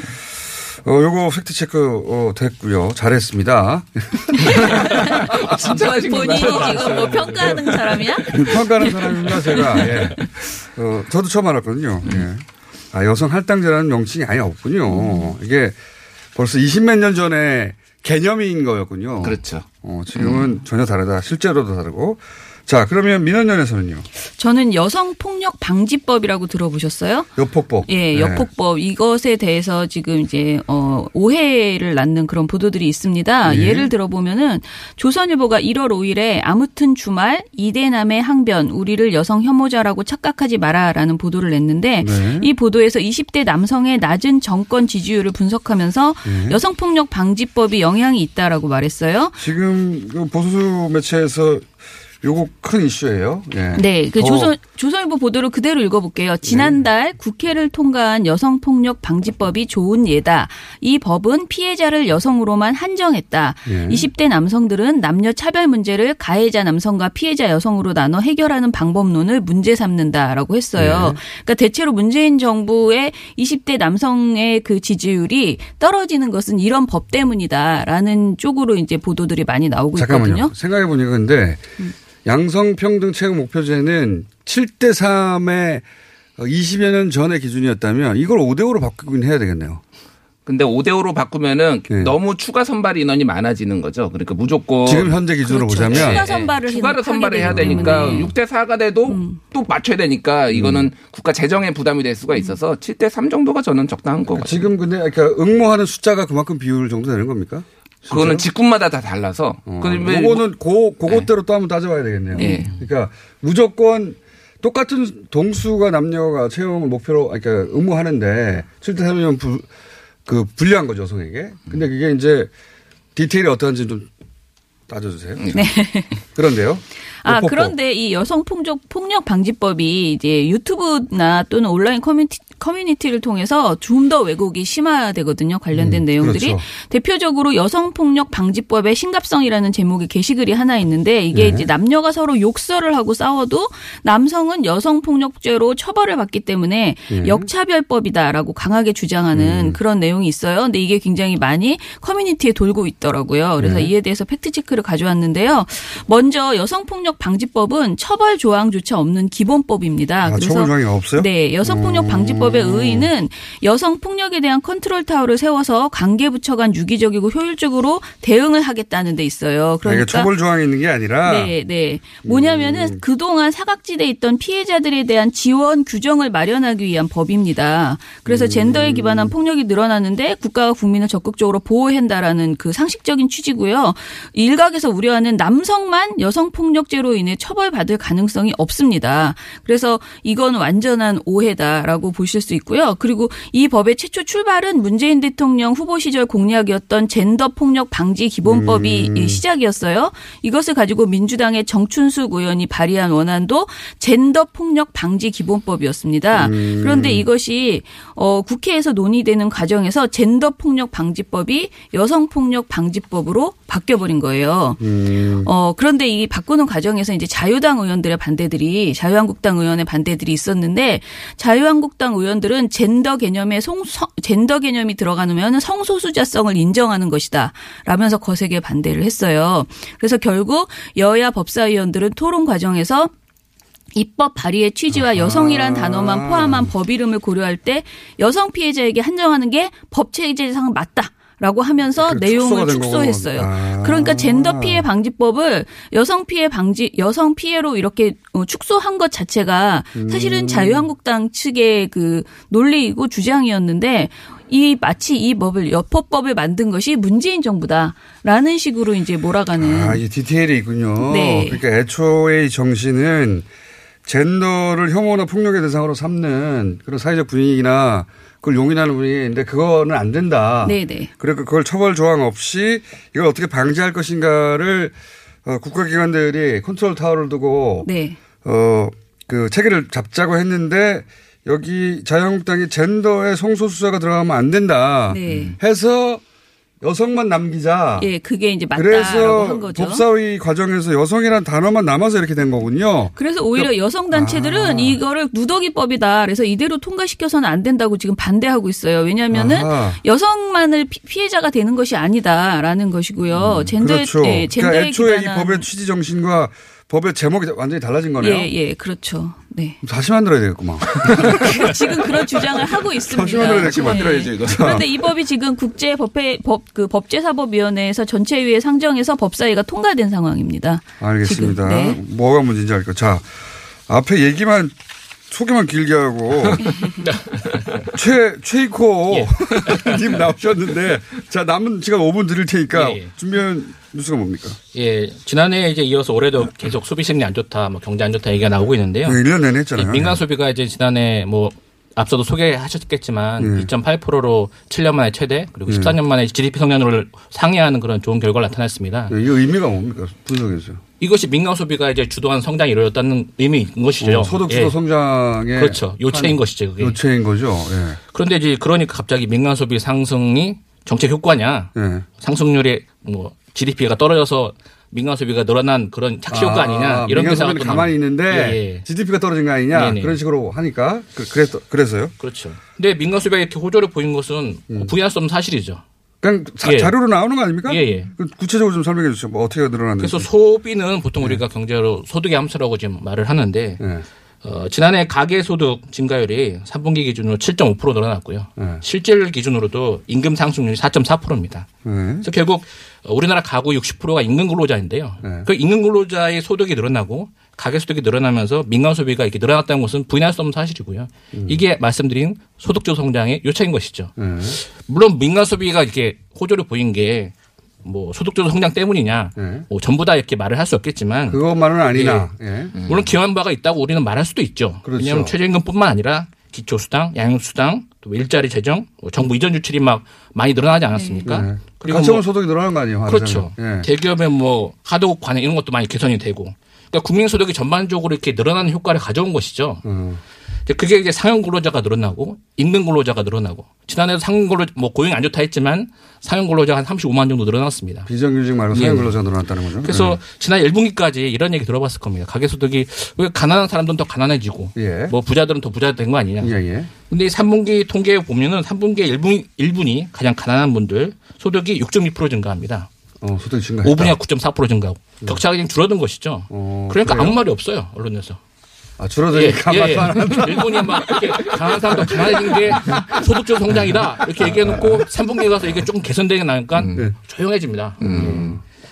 어, 요거 팩트 체크 어, 됐고요. 잘했습니다. 진짜 본인이 지금 뭐 평가하는 사람이야? 평가하는 사람입니다, 제가. 예. 어, 저도 처음 알았거든요. 예. 아, 여성 할당제라는 명칭이 아예 없군요. 이게 벌써 20몇 년 전에 개념인 거였군요. 그렇죠. 어, 지금은 전혀 다르다. 실제로도 다르고. 자, 그러면 민원연에서는요. 저는 여성 폭력 방지법이라고 들어보셨어요? 여폭법. 예, 네. 여폭법 이것에 대해서 지금 이제 어 오해를 낳는 그런 보도들이 있습니다. 네. 예를 들어 보면은 조선일보가 1월 5일에 아무튼 주말 이대남의 항변 우리를 여성 혐오자라고 착각하지 마라 라는 보도를 냈는데 네. 이 보도에서 20대 남성의 낮은 정권 지지율을 분석하면서 네. 여성 폭력 방지법이 영향이 있다라고 말했어요. 지금 그 보수 매체에서 요거 큰 이슈예요. 예. 네, 그더 조선 조선일보 보도를 그대로 읽어볼게요. 지난달 국회를 통과한 여성 폭력 방지법이 좋은 예다. 이 법은 피해자를 여성으로만 한정했다. 예. 20대 남성들은 남녀 차별 문제를 가해자 남성과 피해자 여성으로 나눠 해결하는 방법론을 문제 삼는다라고 했어요. 그러니까 대체로 문재인 정부의 20대 남성의 그 지지율이 떨어지는 것은 이런 법 때문이다라는 쪽으로 이제 보도들이 많이 나오고 잠깐만요. 있거든요. 생각해 보니까 근데 양성평등 채용 목표제는 7대 3의 20여 년 전의 기준이었다면 이걸 5대 5로 바꾸긴 해야 되겠네요. 근데 5대 5로 바꾸면은 너무 추가 선발 인원이 많아지는 거죠. 그러니까 무조건 지금 현재 기준으로 그렇죠. 보자면 추가 선발을 해- 추가로 선발을 해야 되니까 때문에. 6대 4가 돼도 또 맞춰야 되니까 이거는 국가 재정에 부담이 될 수가 있어서 7대 3 정도가 저는 적당한 거 같아요. 지금 근데 그러니까 응모하는 숫자가 그만큼 비율 정도 되는 겁니까? 그거는 직군마다 다 달라서. 그러면 그거는 고 그것대로 또 한번 따져봐야 되겠네요. 예. 그러니까 무조건 똑같은 동수가 남녀가 채용을 목표로 그러니까 의무하는데 7대 3이면 부, 그 불리한 거죠 여성에게. 근데 그게 이제 디테일이 어떠한지 좀 따져주세요. 네. 그런데요. 아. 그런데 이 여성 폭력 폭력 방지법이 이제 유튜브나 또는 온라인 커뮤니티 커뮤니티를 통해서 좀 더 왜곡이 심화되거든요. 관련된 내용들이 그렇죠. 대표적으로 여성 폭력 방지법의 심각성이라는 제목의 게시글이 하나 있는데 이게 네. 이제 남녀가 서로 욕설을 하고 싸워도 남성은 여성 폭력죄로 처벌을 받기 때문에 네. 역차별법이다라고 강하게 주장하는 그런 내용이 있어요. 근데 이게 굉장히 많이 커뮤니티에 돌고 있더라고요. 그래서 네. 이에 대해서 fact check를 가져왔는데요. 먼저 여성 폭력 방지법은 처벌 조항조차 없는 기본법입니다. 아, 처벌 조항이 없어요? 네, 여성 폭력 오. 방지법 의 의의는 여성 폭력에 대한 컨트롤 타워를 세워서 관계 부처 간 유기적이고 효율적으로 대응을 하겠다는 데 있어요. 아, 이게 그러니까 처벌 조항이 있는 게 아니라 네, 네. 뭐냐면은 음. 그동안 사각지대에 있던 피해자들에 대한 지원 규정을 마련하기 위한 법입니다. 그래서 음. 젠더에 기반한 폭력이 늘어나는데 국가가 국민을 적극적으로 보호해야 한다라는 그 상식적인 취지고요. 일각에서 우려하는 남성만 여성 폭력죄로 인해 처벌받을 가능성이 없습니다. 그래서 이건 완전한 오해다라고 보실 수 있고요. 그리고 이 법의 최초 출발은 문재인 대통령 후보 시절 공약이었던 젠더 폭력 방지 기본법이 음. 이 시작이었어요. 이것을 가지고 민주당의 정춘숙 의원이 발의한 원안도 젠더 폭력 방지 기본법이었습니다. 음. 그런데 이것이 어 국회에서 논의되는 과정에서 젠더 폭력 방지법이 여성 폭력 방지법으로 바뀌어 버린 거예요. 음. 어 그런데 이 바꾸는 과정에서 이제 자유당 의원들의 반대들이 자유한국당 의원의 반대들이 있었는데 자유한국당 의원 들은 젠더 개념에 송, 성- 젠더 개념이 들어가면 성소수자성을 인정하는 것이다. 라면서 거세게 반대를 했어요. 그래서 결국 여야 법사위원들은 토론 과정에서 입법 발의의 취지와 여성이란 단어만 포함한 법 이름을 고려할 때 여성 피해자에게 한정하는 게 법 체제상 맞다. 라고 하면서 그 내용을 축소했어요. 아. 그러니까 젠더 피해 방지법을 여성 피해 방지 여성 피해로 이렇게 어, 축소한 것 자체가 사실은 음. 자유한국당 측의 그 논리이고 주장이었는데 이 마치 이 법을 여포법을 만든 것이 문재인 정부다라는 식으로 이제 몰아가는 아, 이 디테일이 있군요. 네. 그러니까 애초에 이 정신은 젠더를 혐오나 폭력의 대상으로 삼는 그런 사회적 분위기나 그걸 용인하는 분위기인데 그거는 안 된다. 네네. 그러니까 그걸 처벌 조항 없이 이걸 어떻게 방지할 것인가를 어, 국가기관들이 컨트롤 타워를 두고 네. 어, 그 체계를 잡자고 했는데 여기 자유한국당이 젠더의 성소수자가 들어가면 안 된다. 네. 해서 여성만 남기자. 예, 그게 이제 맞다라고 그래서 한 거죠. 법사위 과정에서 여성이라는 단어만 남아서 이렇게 된 거군요. 그래서 오히려 여성 단체들은 이거를 누더기법이다. 그래서 이대로 통과시켜서는 안 된다고 지금 반대하고 있어요. 왜냐하면은 아하. 여성만을 피- 피해자가 되는 것이 아니다라는 것이고요. 젠더에 그렇죠. 예, 그러니까 젠더에 애초에 이 법의 취지 정신과 법의 제목이 완전히 달라진 거네요. 예, 예, 그렇죠. 네. 다시 만들어야 되겠구만. 지금 그런 주장을 하고 있습니다. 다시 만들어야 다시 만들어야죠, 이거. 그런데 이 법이 지금 국제 법회 법그 법제사법위원회에서 전체위에 상정해서 법사위가 통과된 상황입니다. 알겠습니다. 네. 뭐가 문제인지 알 거. 자, 앞에 얘기만 소개만 길게 하고 최 최이코 님 나오셨는데 자 남은 시간 5분 드릴 테니까 예, 예. 준비한 뉴스가 뭡니까? 예, 지난해 이제 이어서 올해도 계속 소비 심리 안 좋다, 뭐 경제 안 좋다 얘기가 나오고 있는데요. 네, 1년 내내 했잖아요. 예, 민간 소비가 이제 지난해 뭐 앞서도 소개하셨겠지만 네. 2.8%로 7년 만에 최대 그리고 네. 14년 만에 GDP 성장률을 상회하는 그런 좋은 결과가 나타났습니다. 네, 이 의미가 뭡니까? 분석해주세요. 이것이 민간 소비가 이제 주도한 성장이 이루어졌다는 의미인 것이죠. 어, 소득 주도 예. 성장의 그렇죠. 요체인 한- 것이죠. 그게. 요체인 거죠. 예. 그런데 이제 그러니까 갑자기 민간 소비 상승이 정책 효과냐? 예. 상승률이 뭐 GDP가 떨어져서 민간 소비가 늘어난 그런 착시 효과 아, 니냐 이런 민간 또 가만히. 있는데 예, 예. GDP가 떨어진 거 아니냐 네네. 그런 식으로 하니까 그, 그래서 그래서요. 그렇죠. 근데 민간 소비가 이렇게 호조를 보인 것은 부인할 수 없는 사실이죠. 그냥 자, 예. 자료로 나오는 거 아닙니까? 예, 예. 그 구체적으로 좀 설명해 주시죠. 뭐 어떻게 늘어났는지. 그래서 소비는 보통 우리가 경제로 소득의 함수라고 지금 말을 하는데 예. 어, 지난해 가계 소득 증가율이 3분기 기준으로 7.5% 늘어났고요. 예. 실질 기준으로도 임금 상승률이 4.4%입니다. 예. 그래서 결국 우리나라 가구 60%가 임금 근로자인데요. 네. 그 임금 근로자의 소득이 늘어나고 가계 소득이 늘어나면서 민간 소비가 이렇게 늘어났다는 것은 부인할 수 없는 사실이고요. 음. 이게 말씀드린 소득주 성장의 요체인 것이죠. 예. 물론 민간 소비가 이렇게 호조를 보인 게 뭐 소득주 성장 때문이냐, 예. 뭐 전부 다 이렇게 말을 할 수 없겠지만 그것만은 아니나. 예. 물론 기여한 바가 있다고 우리는 말할 수도 있죠. 그렇죠. 왜냐하면 최저임금뿐만 아니라 기초수당, 양육수당, 또 일자리 재정, 뭐 정부 이전 유출이 막 많이 늘어나지 않았습니까? 네. 그리고 가처분 뭐- 소득이 늘어나는 거 아니에요? 그렇죠. 예. 대기업의 뭐 하도급 관행 이런 것도 많이 개선이 되고 그러니까 국민 소득이 전반적으로 이렇게 늘어나는 효과를 가져온 것이죠. 음. 이제 그게 이제 상용 근로자가 늘어나고 임금 근로자가 늘어나고 지난해도 상용 근로 뭐 고용이 안 좋다 했지만 상용 근로자가 한 35만 정도 늘어났습니다. 비정규직 말고 예. 사용 근로자가 늘어났다는 거죠. 그래서 지난 1분기까지 이런 얘기 들어봤을 겁니다. 가계 소득이 왜 가난한 사람들은 더 가난해지고 예. 뭐 부자들은 더 부자 된 거 아니냐. 예, 예. 근데 이 3분기 통계에 보면은 3분기 1분, 1분이 가장 가난한 분들 소득이 6.2% 증가합니다. 어, 소득 증가했다. 5분이가 9.4% 증가하고 격차가 지금 줄어든 것이죠. 그러니까 그래요? 아무 말이 없어요 언론에서. 아, 줄어드니까 아무 말도 안 한다. 일본이 막 이렇게 가난한 사람도 가난해진 게 소득적 성장이다. 이렇게 얘기해놓고 3분기에 가서 이게 조금 개선되게 나니까 조용해집니다.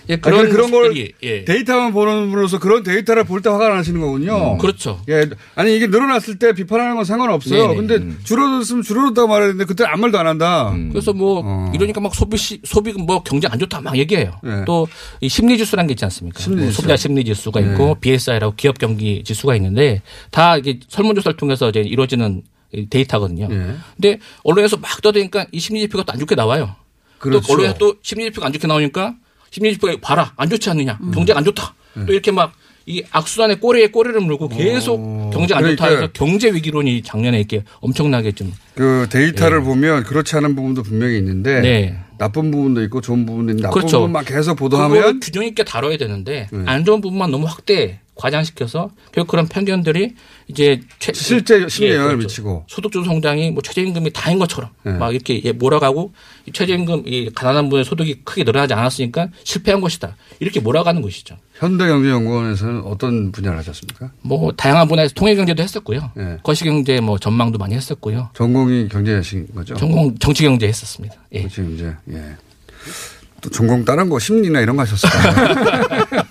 예, 그런, 그런 그런 걸 모습들이, 예. 데이터만 보는 분으로서 그런 데이터를 볼 때 화가 나시는 거군요. 그렇죠. 예. 아니, 이게 늘어났을 때 비판하는 건 상관없어요. 네네. 근데 줄어들었으면 줄어들었다고 말했는데 그때 아무 말도 안 한다. 그래서 뭐 어. 이러니까 막 소비 시, 소비 뭐 경제 안 좋다 막 얘기해요. 네. 또이 심리 지수라는 게 있지 않습니까? 심리 뭐 지수. 소비자 심리 지수가 있고 네. BSI라고 기업 경기 지수가 있는데 다 이게 설문조사를 통해서 이제 이루어지는 이 데이터거든요. 예. 근데 언론에서 막 떠드니까 이 심리 지표가 또 안 좋게 나와요. 그렇죠. 또 언론에서 또 심리 지표가 안 좋게 나오니까 심리 지표가 봐라 안 좋지 않느냐 음. 경제가 안 좋다. 네. 또 이렇게 막 이 악수단에 꼬리에 꼬리를 물고 계속 경제가 안 좋다 그러니까 해서 경제 위기론이 작년에 이렇게 엄청나게 좀 그 데이터를 보면 그렇지 않은 부분도 분명히 있는데 네. 나쁜 부분도 있고 좋은 부분도 있는데 나쁜 그렇죠. 부분만 계속 보도하면 균형 있게 다뤄야 되는데 네. 안 좋은 부분만 너무 확대 과장시켜서 결국 그런 편견들이 이제 최- 실제 심리에 예, 영향을 그렇죠. 미치고. 소득주 성장이 뭐 최저임금이 다인 것처럼 네. 막 이렇게 예, 몰아가고 이 최저임금 이 가난한 분의 소득이 크게 늘어나지 않았으니까 실패한 것이다 이렇게 몰아가는 것이죠. 현대경제연구원에서는 어떤 분야를 하셨습니까? 뭐 다양한 분야에서 통일경제도 했었고요. 네. 거시경제 뭐 전망도 많이 했었고요. 전공이 경제신 거죠? 전공 정치경제 했었습니다. 예. 정치경제. 예. 또 전공 다른 거 심리나 이런 거 하셨을까요?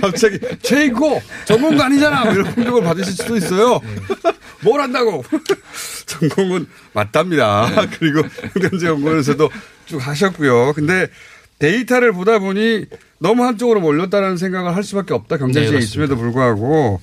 갑자기 최고 전공도 아니잖아 뭐 이런 공격을 받으실 수도 있어요. 뭘 한다고 전공은 맞답니다. 그리고 현대경제연구원에서도 쭉 하셨고요. 근데 데이터를 보다 보니 너무 한쪽으로 몰렸다는 생각을 할 수밖에 없다. 네, 경제지에 그렇습니다. 있음에도 불구하고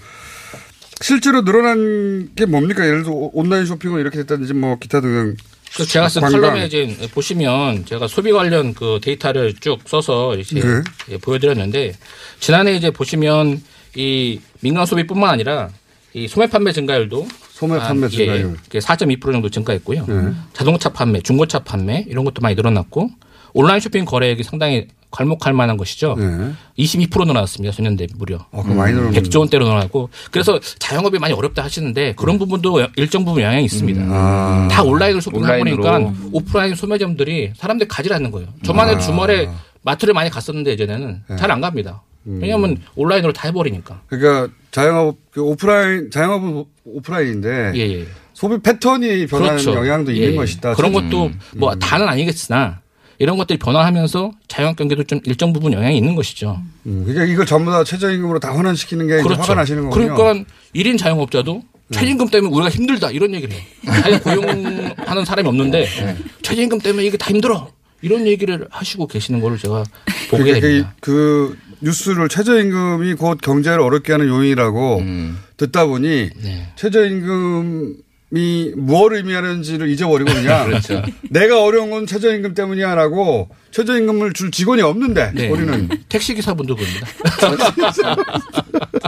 실제로 늘어난 게 뭡니까? 예를 들어 온라인 쇼핑은 이렇게 됐다든지 뭐 기타 등등. 그래서 제가 쓴. 칼럼에 이제 보시면 제가 소비 관련 그 데이터를 쭉 써서 이제 네. 예, 보여드렸는데 지난해 이제 보시면 이 민간 소비뿐만 아니라 이 소매 판매 증가율도 소매 판매 한, 증가율. 예, 4.2% 정도 증가했고요. 네. 자동차 판매, 중고차 판매 이런 것도 많이 늘어났고 온라인 쇼핑 거래액이 상당히 괄목할 만한 것이죠. 네. 22% 늘어났습니다. 전년 대비 무려. 아, 그거 많이 늘어났네. 100조 원대로 늘어나고 그래서 자영업이 많이 어렵다 하시는데 그런 부분도 일정 부분 영향이 있습니다. 아. 다 온라인으로 쇼핑하고 온라인으로. 보니까 오프라인 소매점들이 사람들이 가지 않는 거예요. 저만 해도 아. 주말에 마트를 많이 갔었는데 예전에는 네. 잘안 갑니다. 음. 왜냐하면 온라인으로 다 해버리니까. 그러니까 자영업 그 오프라인 자영업은 오프라인인데 예, 예. 소비 패턴이 변하는 그렇죠. 영향도 예, 있는 예. 것이다. 그런 음. 것도 뭐 다는 아니겠으나 이런 것들이 변화하면서 자영업 경기도 좀 일정 부분 영향이 있는 것이죠. 음, 그러니까 이걸 전부 다 최저임금으로 다 환원시키는 게 이제 화가 나시는 거군요. 그러니까 1인 자영업자도 최저임금 때문에 우리가 힘들다 이런 얘기를 해요. 자기 고용하는 사람이 없는데 최저임금 때문에 이게 다 힘들어. 이런 얘기를 하시고 계시는 거를 제가 보게 그러니까 됩니다. 그, 그 뉴스를 최저임금이 곧 경제를 어렵게 하는 요인이라고 음. 듣다 보니 네. 최저임금 이뭘 의미하는지를 잊어버리고 그냥 그렇죠. 내가 어려운 건 최저임금 때문이야라고 최저임금을 줄 직원이 없는데 네. 우리는 택시 기사분도 그럽니다.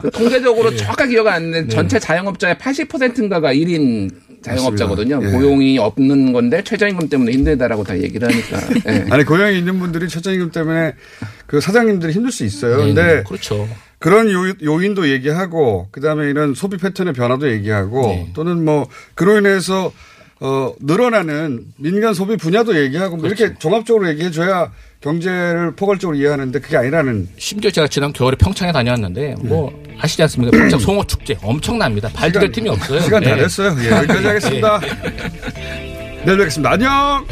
그 통계적으로 네. 정확하게 기억 안 나는데 전체 자영업자의 80%인가가 1인 자영업자거든요. 예. 고용이 없는 건데 최저임금 때문에 힘들다라고 다 얘기를 하니까. 예. 아니 고향에 있는 분들이 최저임금 때문에 그 사장님들이 힘들 수 있어요. 네, 근데 그렇죠. 그런 요, 요인도 얘기하고 그다음에 이런 소비 패턴의 변화도 얘기하고 네. 또는 뭐 그로 인해서 어 늘어나는 민간 소비 분야도 얘기하고 뭐 그렇죠. 이렇게 종합적으로 얘기해 줘야 경제를 포괄적으로 이해하는데 그게 아니라는 심지어 제가 지난 겨울에 평창에 다녀왔는데 뭐 아시지 않습니까? 평창 송어 축제 엄청납니다. 발디딜 틈이 없어요. 시간 다 네. 됐어요. 예, 여기까지 하겠습니다. 내일 뵙겠습니다. 안녕.